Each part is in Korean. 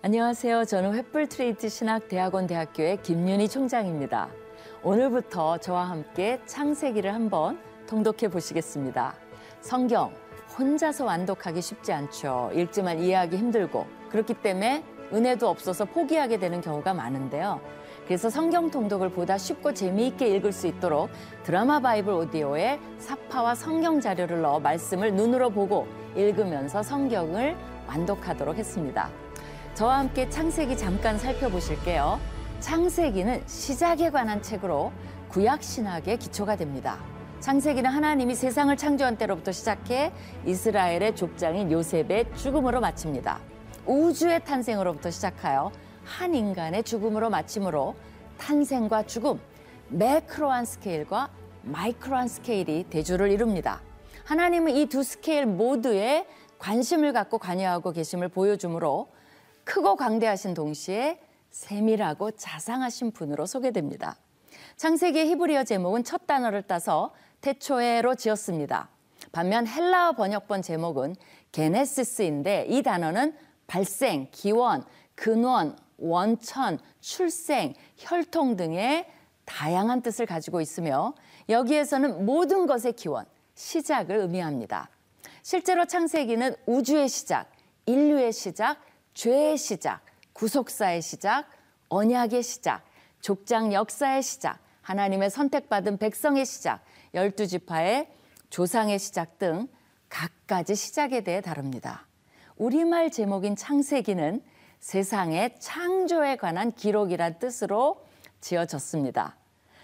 안녕하세요. 저는 횃불 트리니티 신학대학원 대학교의 김윤희 총장입니다. 오늘부터 저와 함께 창세기를 한번 통독해 보시겠습니다. 성경 혼자서 완독하기 쉽지 않죠. 읽지만 이해하기 힘들고 그렇기 때문에 은혜도 없어서 포기하게 되는 경우가 많은데요. 그래서 성경 통독을 보다 쉽고 재미있게 읽을 수 있도록 드라마 바이블 오디오에 삽화와 성경 자료를 넣어 말씀을 눈으로 보고 읽으면서 성경을 완독하도록 했습니다. 저와 함께 창세기 잠깐 살펴보실게요. 창세기는 시작에 관한 책으로 구약 신학의 기초가 됩니다. 창세기는 하나님이 세상을 창조한 때로부터 시작해 이스라엘의 족장인 요셉의 죽음으로 마칩니다. 우주의 탄생으로부터 시작하여 한 인간의 죽음으로 마침으로 탄생과 죽음, 매크로한 스케일과 micro한 스케일이 대조를 이룹니다. 하나님은 이 두 스케일 모두에 관심을 갖고 관여하고 계심을 보여주므로 크고 광대하신 동시에 세밀하고 자상하신 분으로 소개됩니다. 창세기의 히브리어 제목은 첫 단어를 따서 태초에로 지었습니다. 반면 헬라어 번역본 제목은 게네시스인데 이 단어는 발생, 기원, 근원, 원천, 출생, 혈통 등의 다양한 뜻을 가지고 있으며 여기에서는 모든 것의 기원, 시작을 의미합니다. 실제로 창세기는 우주의 시작, 인류의 시작, 죄의 시작, 구속사의 시작, 언약의 시작, 족장 역사의 시작, 하나님의 선택받은 백성의 시작, 열두 지파의 조상의 시작 등 각가지 시작에 대해 다룹니다. 우리말 제목인 창세기는 세상의 창조에 관한 기록이란 뜻으로 지어졌습니다.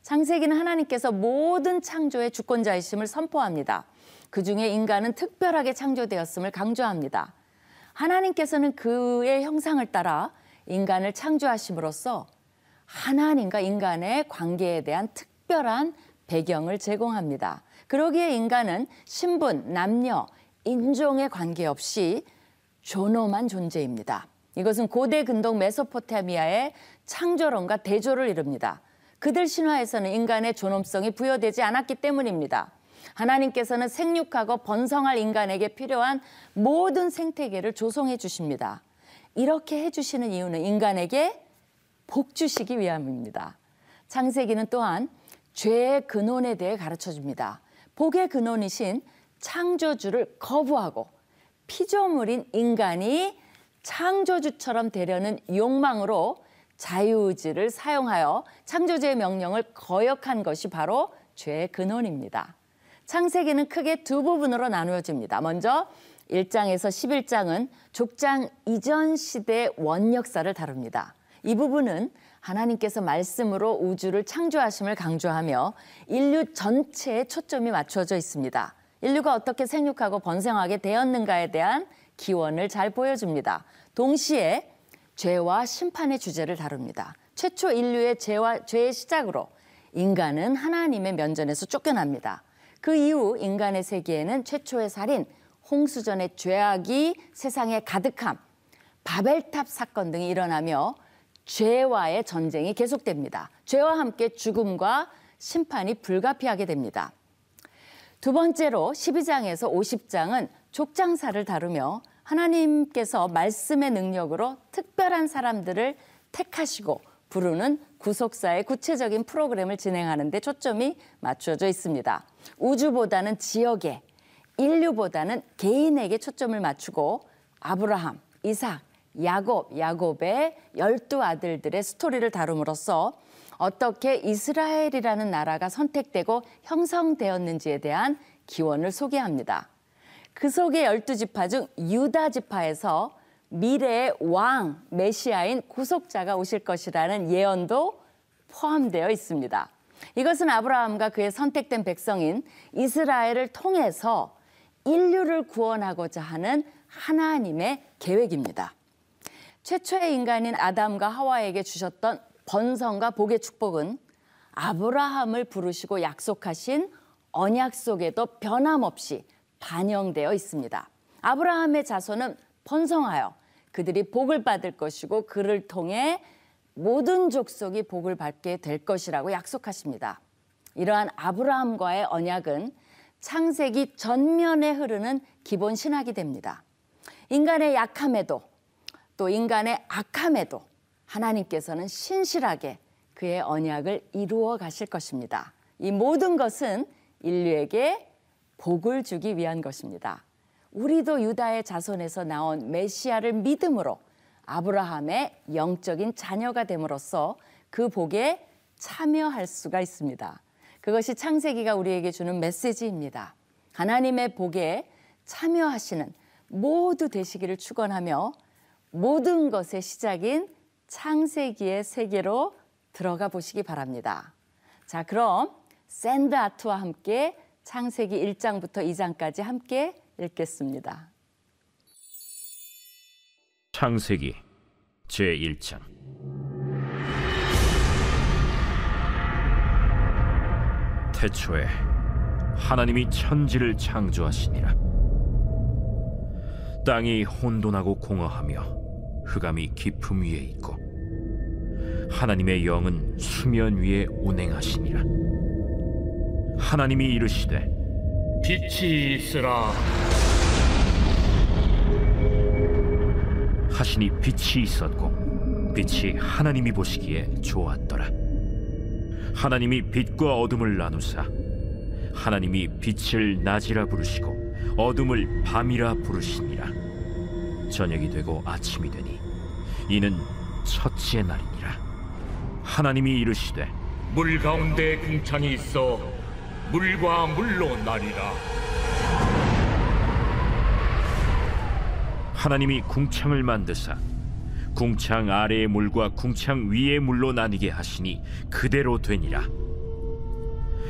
창세기는 하나님께서 모든 창조의 주권자이심을 선포합니다. 그 중에 인간은 특별하게 창조되었음을 강조합니다. 하나님께서는 그의 형상을 따라 인간을 창조하심으로써 하나님과 인간의 관계에 대한 특별한 배경을 제공합니다. 그러기에 인간은 신분, 남녀, 인종에 관계없이 존엄한 존재입니다. 이것은 고대 근동 메소포타미아의 창조론과 대조를 이룹니다. 그들 신화에서는 인간의 존엄성이 부여되지 않았기 때문입니다. 하나님께서는 생육하고 번성할 인간에게 필요한 모든 생태계를 조성해 주십니다. 이렇게 해 주시는 이유는 인간에게 복 주시기 위함입니다. 창세기는 또한 죄의 근원에 대해 가르쳐 줍니다. 복의 근원이신 창조주를 거부하고 피조물인 인간이 창조주처럼 되려는 욕망으로 자유의지를 사용하여 창조주의 명령을 거역한 것이 바로 죄의 근원입니다. 창세기는 크게 두 부분으로 나누어집니다. 먼저 1장에서 11장은 족장 이전 시대의 원역사를 다룹니다. 이 부분은 하나님께서 말씀으로 우주를 창조하심을 강조하며 인류 전체에 초점이 맞춰져 있습니다. 인류가 어떻게 생육하고 번성하게 되었는가에 대한 기원을 잘 보여줍니다. 동시에 죄와 심판의 주제를 다룹니다. 최초 인류의 죄와 죄의 시작으로 인간은 하나님의 면전에서 쫓겨납니다. 그 이후 인간의 세계에는 최초의 살인, 홍수전의 죄악이 세상에 가득함, 바벨탑 사건 등이 일어나며 죄와의 전쟁이 계속됩니다. 죄와 함께 죽음과 심판이 불가피하게 됩니다. 두 번째로 12장에서 50장은 족장사를 다루며 하나님께서 말씀의 능력으로 특별한 사람들을 택하시고 부르는 구속사의 구체적인 프로그램을 진행하는 데 초점이 맞춰져 있습니다. 우주보다는 지역에, 인류보다는 개인에게 초점을 맞추고 아브라함, 이삭, 야곱, 야곱의 열두 아들들의 스토리를 다룸으로써 어떻게 이스라엘이라는 나라가 선택되고 형성되었는지에 대한 기원을 소개합니다. 그 속의 열두 지파 중 유다 지파에서 미래의 왕, 메시아인 구속자가 오실 것이라는 예언도 포함되어 있습니다. 이것은 아브라함과 그의 선택된 백성인 이스라엘을 통해서 인류를 구원하고자 하는 하나님의 계획입니다. 최초의 인간인 아담과 하와에게 주셨던 번성과 복의 축복은 아브라함을 부르시고 약속하신 언약 속에도 변함없이 반영되어 있습니다. 아브라함의 자손은 번성하여 그들이 복을 받을 것이고 그를 통해 모든 족속이 복을 받게 될 것이라고 약속하십니다. 이러한 아브라함과의 언약은 창세기 전면에 흐르는 기본 신학이 됩니다. 인간의 약함에도 또 인간의 악함에도 하나님께서는 신실하게 그의 언약을 이루어 가실 것입니다. 이 모든 것은 인류에게 복을 주기 위한 것입니다. 우리도 유다의 자손에서 나온 메시아를 믿음으로 아브라함의 영적인 자녀가 됨으로써 그 복에 참여할 수가 있습니다. 그것이 창세기가 우리에게 주는 메시지입니다. 하나님의 복에 참여하시는 모두 되시기를 축원하며 모든 것의 시작인 창세기의 세계로 들어가 보시기 바랍니다. 자, 그럼 샌드 아트와 함께 창세기 1장부터 2장까지 함께 읽겠습니다. 창세기 제1장. 태초에 하나님이 천지를 창조하시니라. 땅이 혼돈하고 공허하며 흑암이 깊음 위에 있고 하나님의 영은 수면 위에 운행하시니라. 하나님이 이르시되 빛이 있으라. 하시니 빛이 있었고 빛이 하나님이 보시기에 좋았더라. 하나님이 빛과 어둠을 나누사 하나님이 빛을 낮이라 부르시고 어둠을 밤이라 부르시니라. 저녁이 되고 아침이 되니 이는 첫째 날이니라. 하나님이 이르시되 물 가운데 궁창이 있어 물과 물로 나뉘라. 하나님이 궁창을 만드사 궁창 아래의 물과 궁창 위의 물로 나뉘게 하시니 그대로 되니라.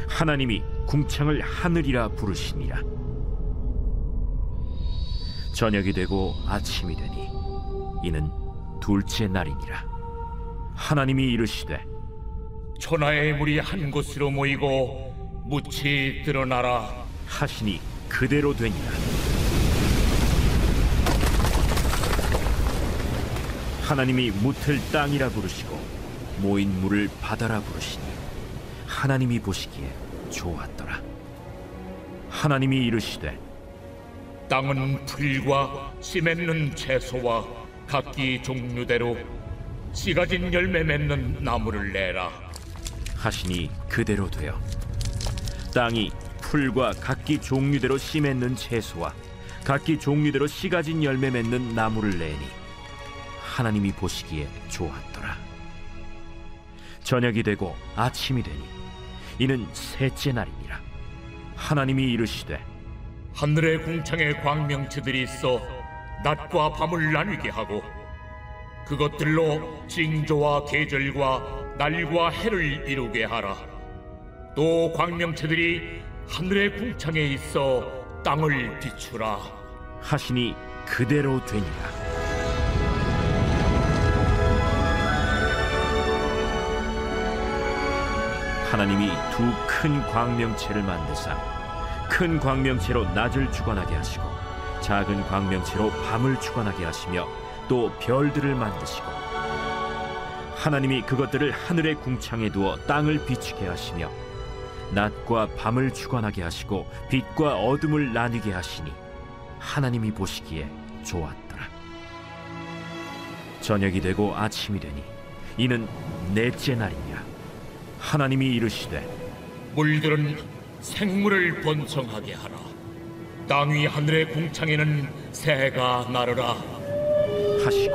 하나님이 궁창을 하늘이라 부르시니라. 저녁이 되고 아침이 되니 이는 둘째 날이니라. 하나님이 이르시되 천하의 물이 한 곳으로 모이고 묻히 드러나라. 하시니 그대로 되니라. 하나님이 묻을 땅이라 부르시고 모인 물을 바다라 부르시니 하나님이 보시기에 좋았더라. 하나님이 이르시되 땅은 풀과 씨 맺는 채소와 각기 종류대로 씨 가진 열매 맺는 나무를 내라. 하시니 그대로 되어 땅이 풀과 각기 종류대로 씨 맺는 채소와 각기 종류대로 씨 가진 열매 맺는 나무를 내니 하나님이 보시기에 좋았더라 저녁이 되고 아침이 되니 이는 셋째 날이니라 하나님이 이르시되 하늘의 궁창에 광명체들이 있어 낮과 밤을 나뉘게 하고 그것들로 징조와 계절과 날과 해를 이루게 하라. 또 광명체들이 하늘의 궁창에 있어 땅을 비추라. 하시니 그대로 되니라 하나님이 두 큰 광명체를 만드사 큰 광명체로 낮을 주관하게 하시고 작은 광명체로 밤을 주관하게 하시며 또 별들을 만드시고 하나님이 그것들을 하늘의 궁창에 두어 땅을 비추게 하시며 낮과 밤을 주관하게 하시고 빛과 어둠을 나뉘게 하시니 하나님이 보시기에 좋았더라 저녁이 되고 아침이 되니 이는 넷째 날이니라 하나님이 이르시되 물들은 생물을 번성하게 하라. 땅 위 하늘의 궁창에는 새가 나르라. 하시고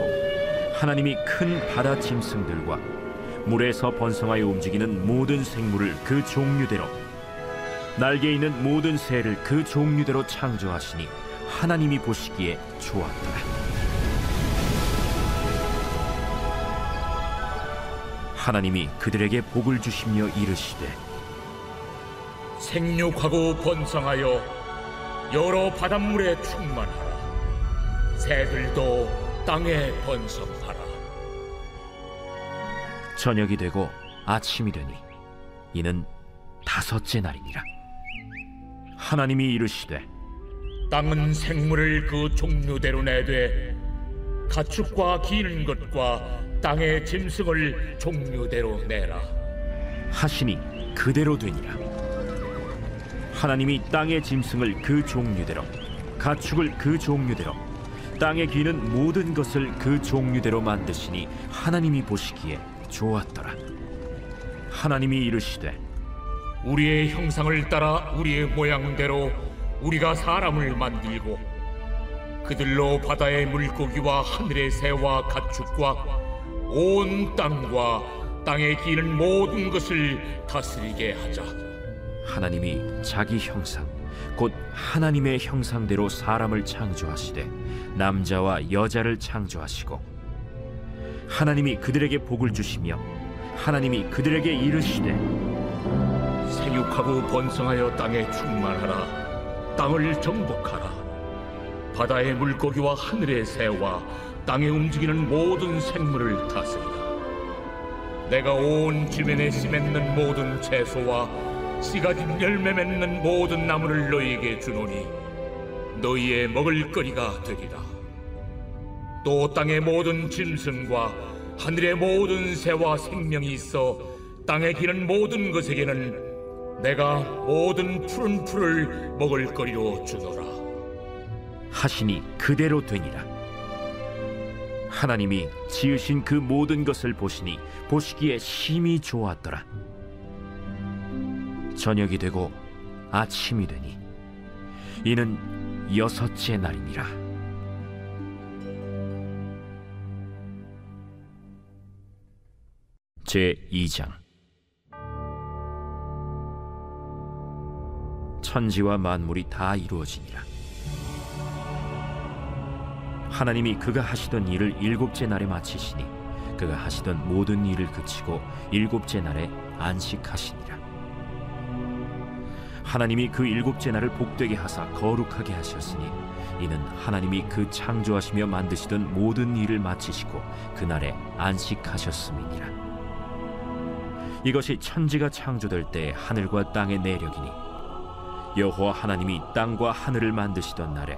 하나님이 큰 바다 짐승들과 물에서 번성하여 움직이는 모든 생물을 그 종류대로 날개 있는 모든 새를 그 종류대로 창조하시니 하나님이 보시기에 좋았더라 하나님이 그들에게 복을 주시며 이르시되 생육하고 번성하여 여러 바닷물에 충만하라. 새들도 땅에 번성하라. 저녁이 되고 아침이 되니 이는 다섯째 날이니라 하나님이 이르시되 땅은 생물을 그 종류대로 내되 가축과 기는 것과 땅의 짐승을 종류대로 내라. 하시니 그대로 되니라 하나님이 땅의 짐승을 그 종류대로 가축을 그 종류대로 땅에 기는 모든 것을 그 종류대로 만드시니 하나님이 보시기에 좋았더라. 하나님이 이르시되 우리의 형상을 따라 우리의 모양대로 우리가 사람을 만들고 그들로 바다의 물고기와 하늘의 새와 가축과 온 땅과 땅에 기는 모든 것을 다스리게 하자. 하나님이 자기 형상 곧 하나님의 형상대로 사람을 창조하시되 남자와 여자를 창조하시고 하나님이 그들에게 복을 주시며 하나님이 그들에게 이르시되 생육하고 번성하여 땅에 충만하라. 땅을 정복하라. 바다의 물고기와 하늘의 새와 땅에 움직이는 모든 생물을 다스리라. 내가 온씨 맺는 모든 채소와 씨 가 진 열매 맺는 모든 나무를 너희에게 주노니 너희의 먹을 거리가 되리라. 또 땅의 모든 짐승과 하늘의 모든 새와 생명이 있어 땅에 기는 모든 것에게는 내가 모든 푸른 풀을 먹을 거리로 주노라. 하시니 그대로 되니라. 하나님이 지으신 그 모든 것을 보시니 보시기에 심히 좋았더라. 저녁이 되고 아침이 되니 이는 여섯째 날이니라 제 2장. 천지와 만물이 다 이루어지니라. 하나님이 그가 하시던 일을 일곱째 날에 마치시니 그가 하시던 모든 일을 그치고 일곱째 날에 안식하시니라. 하나님이 그 일곱째 날을 복되게 하사 거룩하게 하셨으니 이는 하나님이 그 창조하시며 만드시던 모든 일을 마치시고 그날에 안식하셨음이니라 이것이 천지가 창조될 때 하늘과 땅의 내력이니 여호와 하나님이 땅과 하늘을 만드시던 날에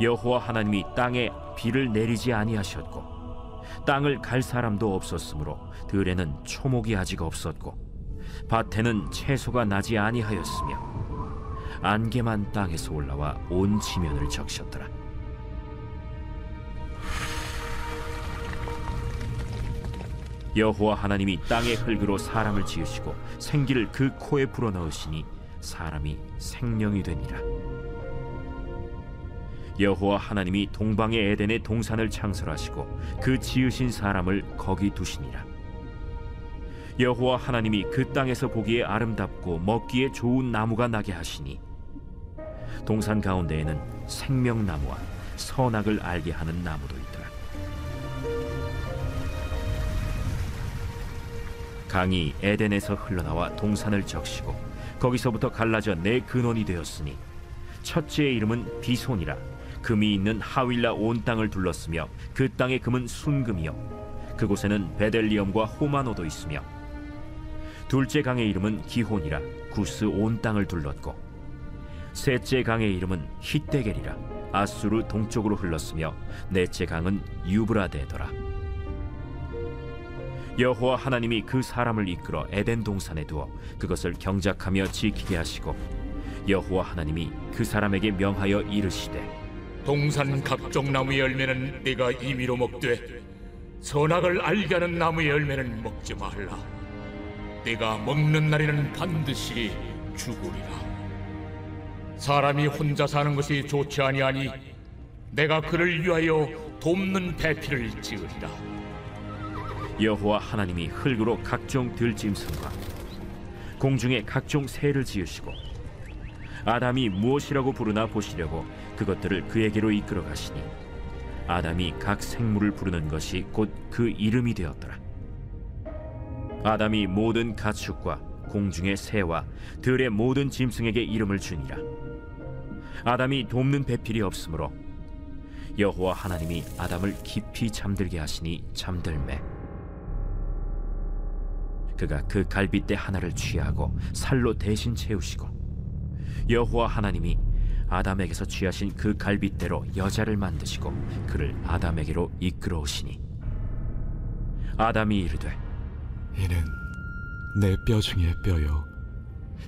여호와 하나님이 땅에 비를 내리지 아니하셨고 땅을 갈 사람도 없었으므로 들에는 초목이 아직 없었고 밭에는 채소가 나지 아니하였으며 안개만 땅에서 올라와 온 지면을 적셨더라 여호와 하나님이 땅의 흙으로 사람을 지으시고 생기를 그 코에 불어넣으시니 사람이 생명이 되니라. 여호와 하나님이 동방의 에덴의 동산을 창설하시고 그 지으신 사람을 거기 두시니라. 여호와 하나님이 그 땅에서 보기에 아름답고 먹기에 좋은 나무가 나게 하시니 동산 가운데에는 생명나무와 선악을 알게 하는 나무도 있더라 강이 에덴에서 흘러나와 동산을 적시고 거기서부터 갈라져 네 근원이 되었으니 첫째의 이름은 비손이라. 금이 있는 하윌라 온 땅을 둘렀으며 그 땅의 금은 순금이요. 그곳에는 베델리엄과 호마노도 있으며 둘째 강의 이름은 기혼이라. 구스 온 땅을 둘렀고 셋째 강의 이름은 히데겔이라. 아수르 동쪽으로 흘렀으며 넷째 강은 유브라데더라 여호와 하나님이 그 사람을 이끌어 에덴 동산에 두어 그것을 경작하며 지키게 하시고 여호와 하나님이 그 사람에게 명하여 이르시되 동산 각종 나무의 열매는 네가 임의로 먹되 선악을 알게 하는 나무의 열매는 먹지 말라. 네가 먹는 날에는 반드시 죽으리라. 사람이 혼자 사는 것이 좋지 아니하니 내가 그를 위하여 돕는 배필을 지으리라. 여호와 하나님이 흙으로 각종 들짐승과 공중에 각종 새를 지으시고 아담이 무엇이라고 부르나 보시려고 그것들을 그에게로 이끌어 가시니 아담이 각 생물을 부르는 것이 곧 그 이름이 되었더라. 아담이 모든 가축과 공중의 새와 들의 모든 짐승에게 이름을 주니라. 아담이 돕는 배필이 없으므로 여호와 하나님이 아담을 깊이 잠들게 하시니 잠들매 그가 그 갈빗대 하나를 취하고 살로 대신 채우시고 여호와 하나님이 아담에게서 취하신 그 갈빗대로 여자를 만드시고 그를 아담에게로 이끌어 오시니 아담이 이르되 이는 내 뼈 중에 뼈요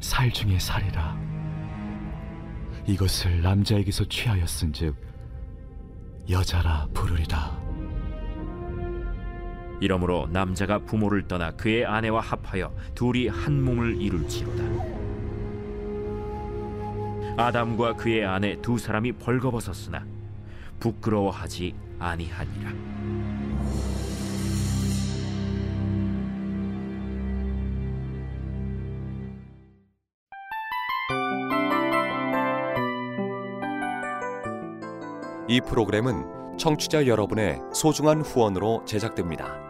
살 중에 살이라 이것을 남자에게서 취하였은즉 여자라 부르리라. 이러므로 남자가 부모를 떠나 그의 아내와 합하여 둘이 한 몸을 이룰지로다. 아담과 그의 아내 두 사람이 벌거벗었으나 부끄러워하지 아니하니라. 이 프로그램은 청취자 여러분의 소중한 후원으로 제작됩니다.